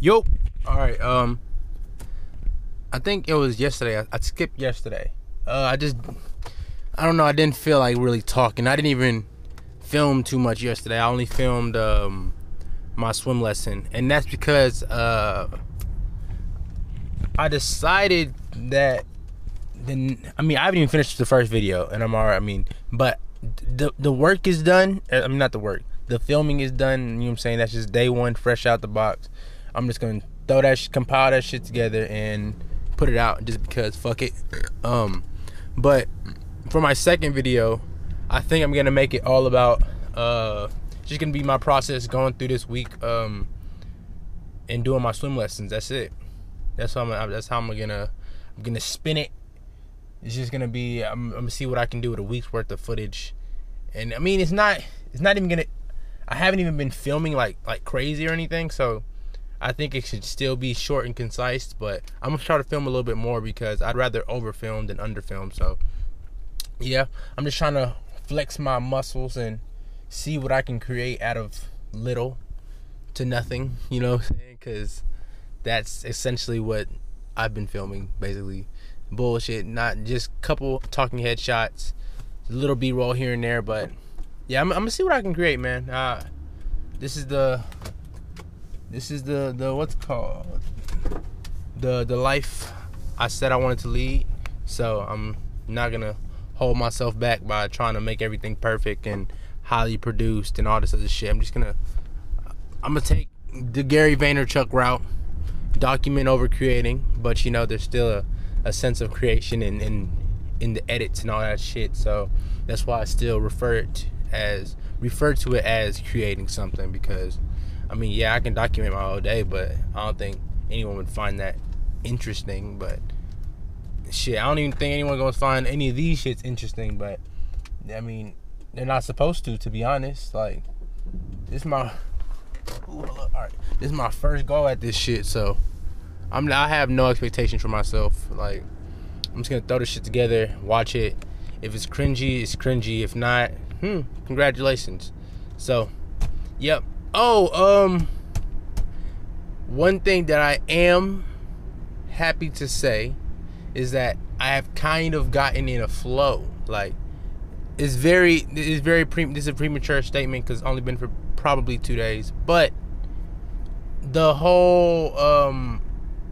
Yo. All right. Um, I think it was yesterday. I, I skipped yesterday. Uh, I just, I don't know. I didn't feel like really talking. I didn't even film too much yesterday. I only filmed um my swim lesson, and that's because uh I decided that then I mean I haven't even finished the first video, and I'm alright. I mean, but the the work is done. I mean, not the work. The filming is done. You know what I'm saying? That's just day one, fresh out the box. I'm just gonna throw that, sh- compile that shit together, and put it out just because fuck it. Um, but for my second video, I think I'm gonna make it all about uh just gonna be my process going through this week um and doing my swim lessons. That's it. That's how I'm. That's how I'm gonna. I'm gonna spin it. It's just gonna be. I'm, I'm gonna see what I can do with a week's worth of footage, and I mean, it's not. It's not even gonna. I haven't even been filming like like crazy or anything, so I think it should still be short and concise. But I'm gonna try to film a little bit more because I'd rather over film than under film. So yeah, I'm just trying to flex my muscles and see what I can create out of little to nothing. You know, because that's essentially what I've been filming, basically. Bullshit, not just couple talking headshots, a little B roll here and there, but yeah, I'm, I'm, gonna see what I can create, man. Uh, this is the, this is the the what's called the the life I said I wanted to lead. So I'm not gonna hold myself back by trying to make everything perfect and highly produced and all this other shit. I'm just gonna, I'm gonna take the Gary Vaynerchuk route document over creating, but you know, there's still a, a sense of creation in, in in the edits and all that shit. So that's why I still refer it as refer to it as creating something because I mean, yeah, I can document my whole day, but I don't think anyone would find that interesting. But shit, I don't even think anyone gonna find any of these shits interesting. But I mean, they're not supposed to, to be honest. Like, this is my Ooh, all right, this is my first go at this shit, so I'm I have no expectations for myself. Like I'm just gonna throw this shit together, watch it. If it's cringy, it's cringy. If not, hmm, congratulations. So, yep. Oh, um, one thing that I am happy to say is that I have kind of gotten in a flow. Like, it's very, it's very pre. This is a premature statement because only been for probably two days, but the whole um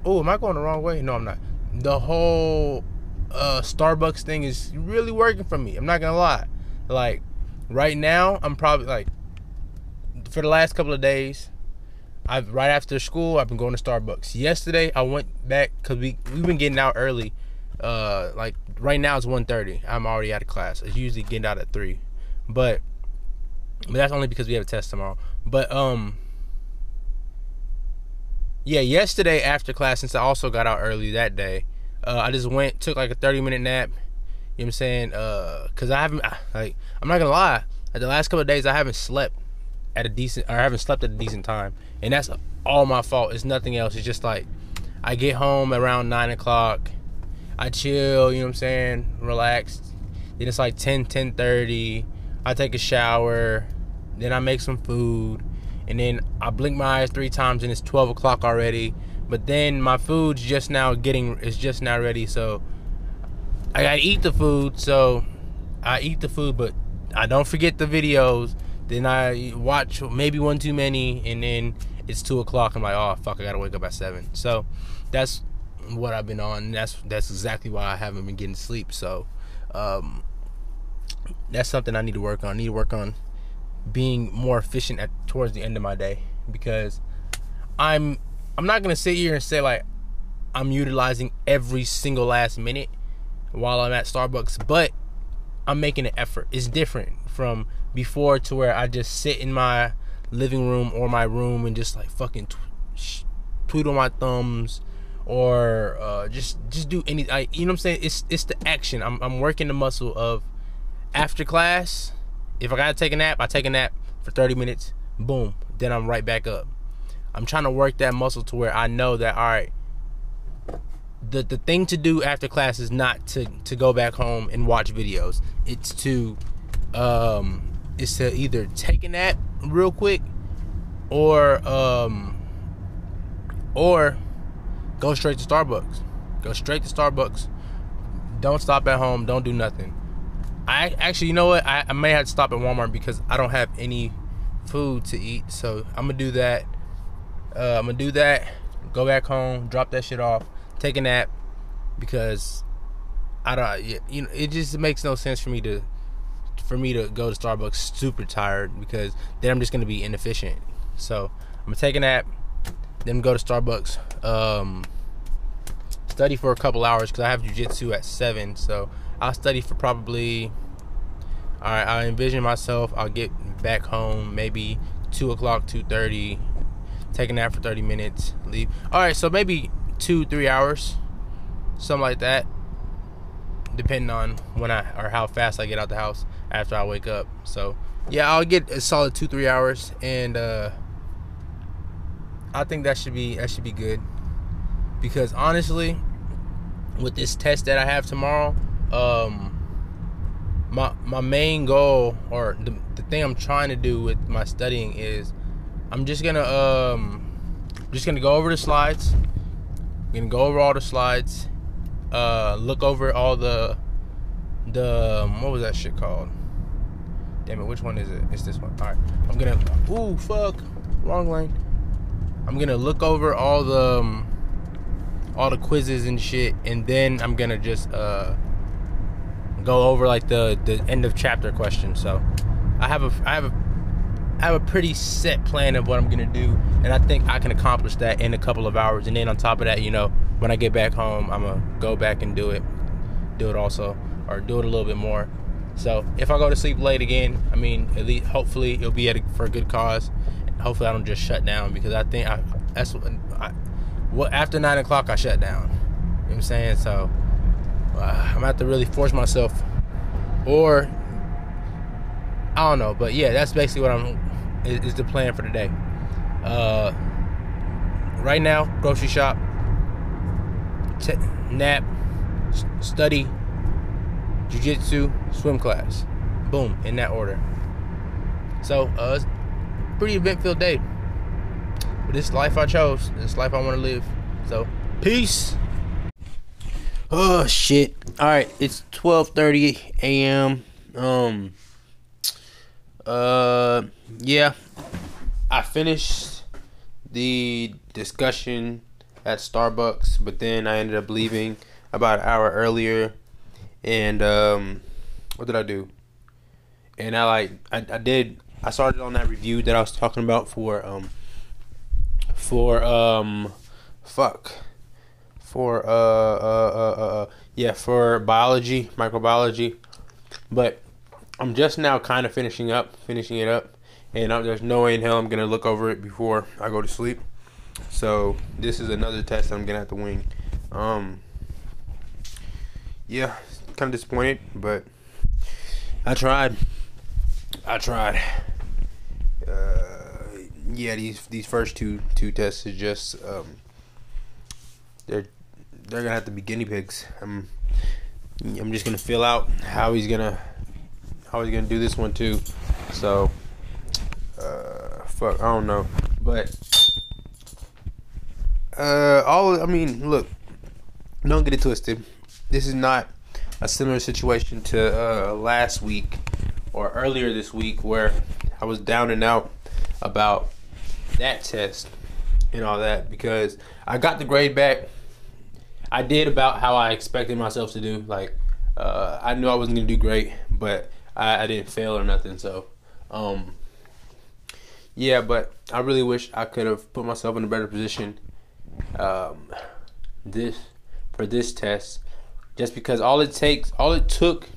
oh am i going the wrong way no i'm not the whole uh starbucks thing is really working for me i'm not gonna lie like right now i'm probably like for the last couple of days i've right after school i've been going to starbucks. Yesterday i went back because we we've been getting out early. Uh like right now it's 1.30 i'm already out of class. It's usually getting out at 3 but but that's only because we have a test tomorrow. But um yeah, yesterday after class, since I also got out early that day, uh, I just went, took like a 30 minute nap. You know what I'm saying? Uh, cause I haven't, like, I'm not gonna lie. Like the last couple of days, I haven't slept at a decent, or I haven't slept at a decent time, and that's all my fault. It's nothing else. It's just like I get home around nine o'clock. I chill. You know what I'm saying? Relaxed. Then it's like 10, 10 30. I take a shower. Then I make some food and then I blink my eyes three times and it's 12 o'clock already. But then my food's just now getting, it's just now ready. So I gotta eat the food. So I eat the food, but I don't forget the videos. Then I watch maybe one too many, and then it's two o'clock. I'm like, oh fuck, I gotta wake up at seven. So that's what I've been on. That's that's exactly why I haven't been getting sleep. So um, that's something I need to work on. I need to work on being more efficient at towards the end of my day because I'm I'm not gonna sit here and say like I'm utilizing every single last minute while I'm at Starbucks, but I'm making an effort. It's different from before to where I just sit in my living room or my room and just like fucking tw- twiddle my thumbs or uh, just just do any I, you know what I'm saying it's it's the action I'm, I'm working the muscle of after class if I gotta take a nap, I take a nap for 30 minutes. Boom. Then I'm right back up. I'm trying to work that muscle to where I know that all right. The the thing to do after class is not to to go back home and watch videos. It's to um it's to either take a nap real quick or um or go straight to Starbucks. Go straight to Starbucks. Don't stop at home. Don't do nothing. I actually, you know what? I, I may have to stop at Walmart because I don't have any food to eat. So I'm gonna do that. Uh, I'm gonna do that. Go back home, drop that shit off, take a nap because I don't. You know, it just makes no sense for me to for me to go to Starbucks super tired because then I'm just gonna be inefficient. So I'm gonna take a nap, then go to Starbucks. Um, study for a couple hours because I have jujitsu at seven. So I'll study for probably. All right, I envision myself. I'll get back home maybe two o'clock, two thirty. Take a nap for thirty minutes. Leave. All right, so maybe two, three hours, something like that. Depending on when I or how fast I get out the house after I wake up. So yeah, I'll get a solid two, three hours, and uh, I think that should be that should be good. Because honestly, with this test that I have tomorrow, um, my my main goal or the, the thing I'm trying to do with my studying is I'm just gonna um just gonna go over the slides. Gonna go over all the slides. Uh, look over all the the um, what was that shit called? Damn it, which one is it? It's this one. All right, I'm gonna. Ooh, fuck, wrong lane. I'm gonna look over all the um, all the quizzes and shit, and then I'm gonna just uh, go over like the the end of chapter questions. So I have a I have a I have a pretty set plan of what I'm gonna do, and I think I can accomplish that in a couple of hours. And then on top of that, you know, when I get back home, I'm gonna go back and do it, do it also, or do it a little bit more. So if I go to sleep late again, I mean, at least hopefully it'll be a, for a good cause. Hopefully I don't just shut down because I think I that's what I, what after nine o'clock I shut down. You know what I'm saying? So uh, I'm gonna have to really force myself, or I don't know. But yeah, that's basically what I'm is, is the plan for today. Uh, right now, grocery shop, t- nap, s- study, jujitsu, swim class. Boom, in that order. So, uh, pretty event-filled day. But this life I chose. This life I want to live. So, peace. Oh shit. All right, it's 12:30 a.m. Um uh yeah. I finished the discussion at Starbucks, but then I ended up leaving about an hour earlier and um what did I do? And I like I, I did I started on that review that I was talking about for um for um fuck for uh, uh, uh, uh, yeah for biology microbiology but i'm just now kind of finishing up finishing it up and I'm, there's no way in hell i'm gonna look over it before i go to sleep. So this is another test i'm gonna have to wing. Um yeah kind of disappointed but i tried. I tried. Uh yeah these these first two two tests is just um they're they're gonna have to be guinea pigs. I'm I'm just gonna fill out how he's gonna how was gonna do this one too. So uh fuck I don't know. But uh all I mean look don't get it twisted. This is not a similar situation to uh last week or earlier this week where I was down and out about that test and all that because I got the grade back I did about how I expected myself to do. Like, uh, I knew I wasn't gonna do great, but I, I didn't fail or nothing. So, um, yeah, but I really wish I could have put myself in a better position. Um, this for this test, just because all it takes, all it took,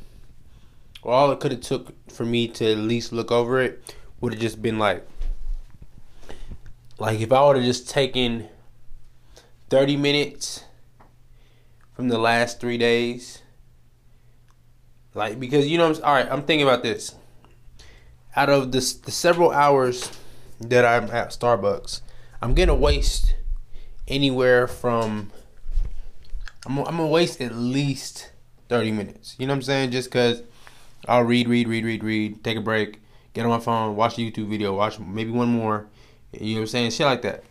or all it could have took for me to at least look over it would have just been like, like if I would have just taken thirty minutes from the last three days. Like because you know, I'm, all right. I'm thinking about this. Out of this, the several hours that I'm at Starbucks, I'm gonna waste anywhere from. I'm, I'm gonna waste at least thirty minutes. You know what I'm saying? Just cause I'll read, read, read, read, read, take a break, get on my phone, watch a YouTube video, watch maybe one more. You know what I'm saying? Shit like that.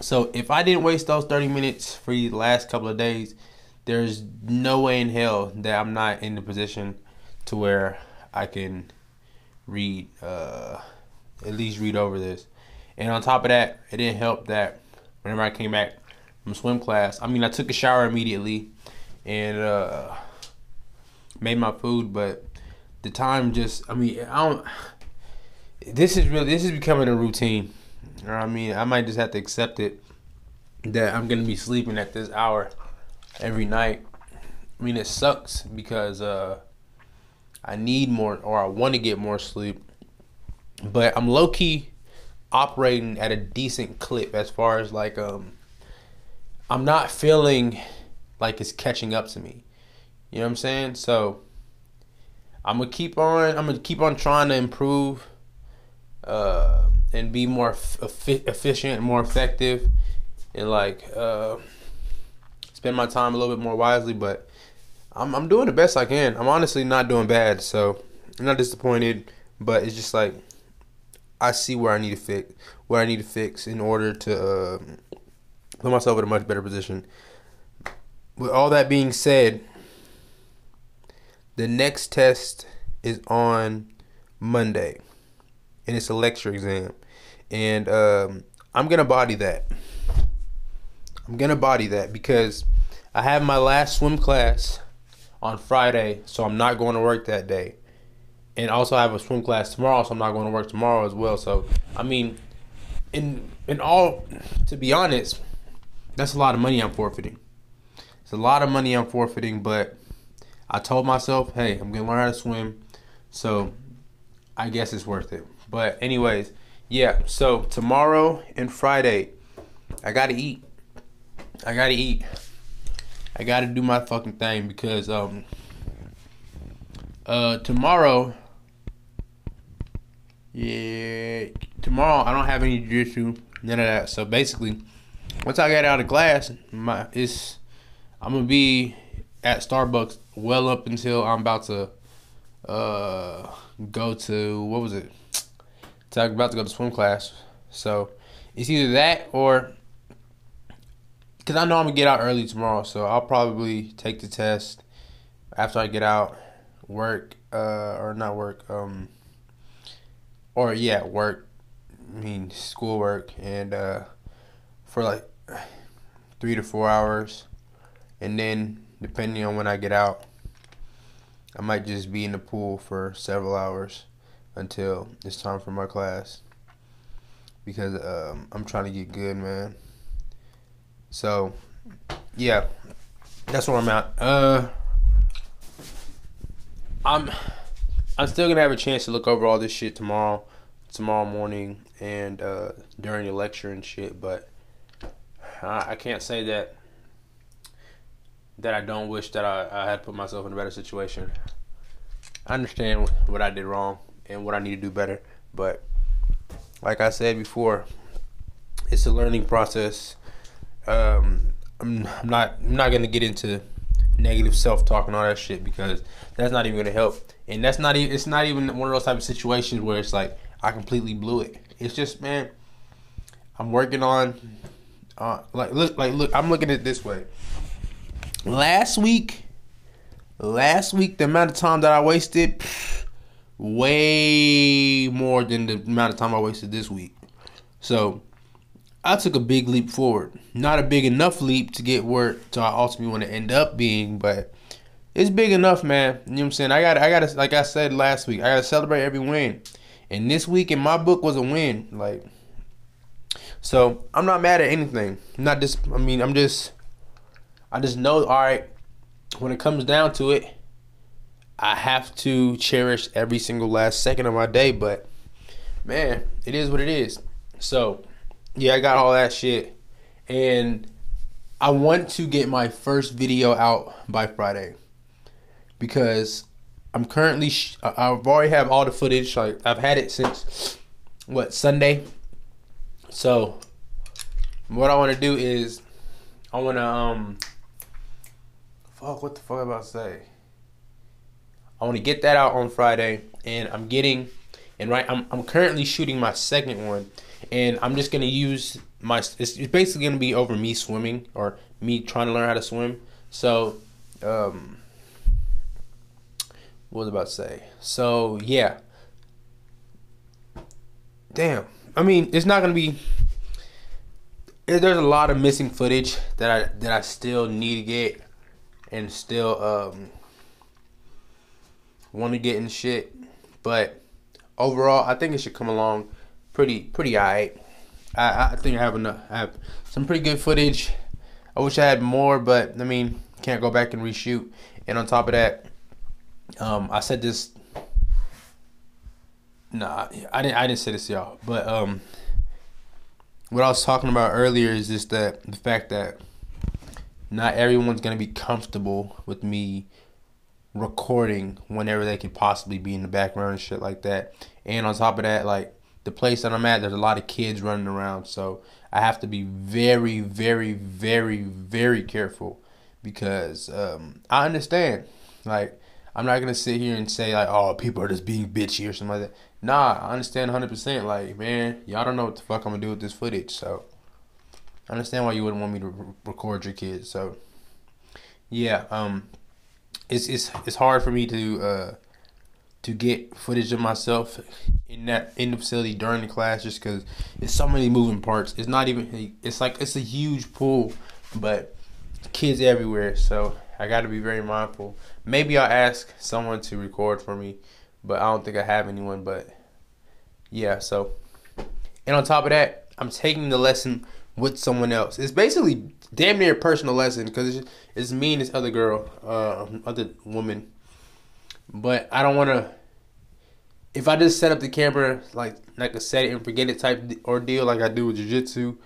So if I didn't waste those 30 minutes for the last couple of days, there's no way in hell that I'm not in the position to where I can read, uh, at least read over this. And on top of that, it didn't help that whenever I came back from swim class, I mean, I took a shower immediately and uh, made my food, but the time just, I mean, I don't. This is really, this is becoming a routine. I mean, I might just have to accept it that I'm gonna be sleeping at this hour every night. I mean, it sucks because uh, I need more or I want to get more sleep, but I'm low key operating at a decent clip as far as like um I'm not feeling like it's catching up to me. You know what I'm saying? So I'm gonna keep on. I'm gonna keep on trying to improve uh, and be more efficient, more effective, and like uh, spend my time a little bit more wisely. But I'm I'm doing the best I can. I'm honestly not doing bad, so I'm not disappointed. But it's just like I see where I need to fix, where I need to fix in order to uh, put myself in a much better position. With all that being said, the next test is on Monday, and it's a lecture exam, and um, I'm gonna body that. I'm gonna body that because I have my last swim class on Friday, so I'm not going to work that day. And also I have a swim class tomorrow, so I'm not going to work tomorrow as well. So I mean, in in all, to be honest, that's a lot of money I'm forfeiting. It's a lot of money I'm forfeiting, but I told myself, hey, I'm gonna learn how to swim, so I guess it's worth it. But anyways, yeah. So tomorrow and Friday, I gotta eat. I gotta eat. I gotta do my fucking thing because um uh tomorrow yeah tomorrow I don't have any jiu-jitsu none of that so basically once I get out of class, my it's I'm gonna be at Starbucks well up until I'm about to uh go to what was it? So I'm about to go to swim class. So it's either that or because I know I'm gonna get out early tomorrow, so I'll probably take the test after I get out, work uh or not work um or yeah work I mean schoolwork and uh for like three to four hours, and then depending on when I get out, I might just be in the pool for several hours until it's time for my class. Because um, I'm trying to get good, man. So, yeah, that's where I'm at. Uh, I'm I'm still gonna have a chance to look over all this shit tomorrow, tomorrow morning, and uh, during the lecture and shit. But I, I can't say that that I don't wish that I, I had put myself in a better situation. I understand what I did wrong and what I need to do better, but like I said before, it's a learning process. Um, I'm, not I'm not gonna get into negative self talk and all that shit because that's not even gonna help. And that's not even it's not even one of those type of situations where it's like I completely blew it. It's just man, I'm working on uh, like look, like look. I'm looking at this way. Last week, last week, the amount of time that I wasted, way more than the amount of time I wasted this week. So, I took a big leap forward. Not a big enough leap to get where to I ultimately want to end up being, but it's big enough, man. You know what I'm saying? I got, I got like I said last week, I got to celebrate every win. And this week in my book was a win. Like so I'm not mad at anything. I'm not just. I mean, I'm just. I just know. All right. When it comes down to it, I have to cherish every single last second of my day. But man, it is what it is. So yeah, I got all that shit, and I want to get my first video out by Friday because I'm currently. Sh- I've already have all the footage. Like I've had it since what Sunday so, what I want to do is, I want to um, fuck, what the fuck about say? I want to get that out on Friday, and I'm getting, and right, I'm I'm currently shooting my second one, and I'm just gonna use my it's, basically gonna be over me swimming or me trying to learn how to swim. So, um, what was I about to say? So yeah. Damn. I mean, it's not gonna be. There's a lot of missing footage that I that I still need to get, and still um want to get in shit. But overall, I think it should come along pretty pretty alright. I, I think I have enough. I have some pretty good footage. I wish I had more, but I mean, can't go back and reshoot. And on top of that, um, I said this. Nah, I didn't. I didn't say this to y'all, but um, what I was talking about earlier is just that the fact that not everyone's gonna be comfortable with me recording whenever they could possibly be in the background and shit like that. And on top of that, like the place that I'm at, there's a lot of kids running around, so I have to be very, very, very, very careful because um, I understand. Like, I'm not gonna sit here and say like, "Oh, people are just being bitchy" or something like that. Nah, I understand 100. percent Like, man, y'all don't know what the fuck I'm gonna do with this footage, so I understand why you wouldn't want me to re- record your kids. So, yeah, um, it's it's it's hard for me to uh to get footage of myself in that in the facility during the class just because it's so many moving parts. It's not even it's like it's a huge pool, but kids everywhere, so I got to be very mindful. Maybe I'll ask someone to record for me, but I don't think I have anyone. But yeah, so and on top of that, I'm taking the lesson with someone else. It's basically damn near a personal lesson because it's, it's me and this other girl, uh, other woman. But I don't want to. If I just set up the camera like like a set it and forget it type ordeal like I do with jujitsu,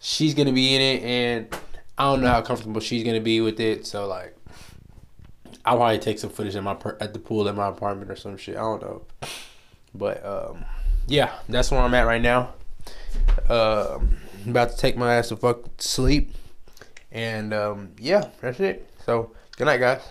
she's gonna be in it, and I don't know how comfortable she's gonna be with it. So like, I'll probably take some footage at my at the pool at my apartment or some shit. I don't know, but um, yeah, that's where I'm at right now. Um, about to take my ass to fuck sleep. And um, yeah, that's it. So good night, guys.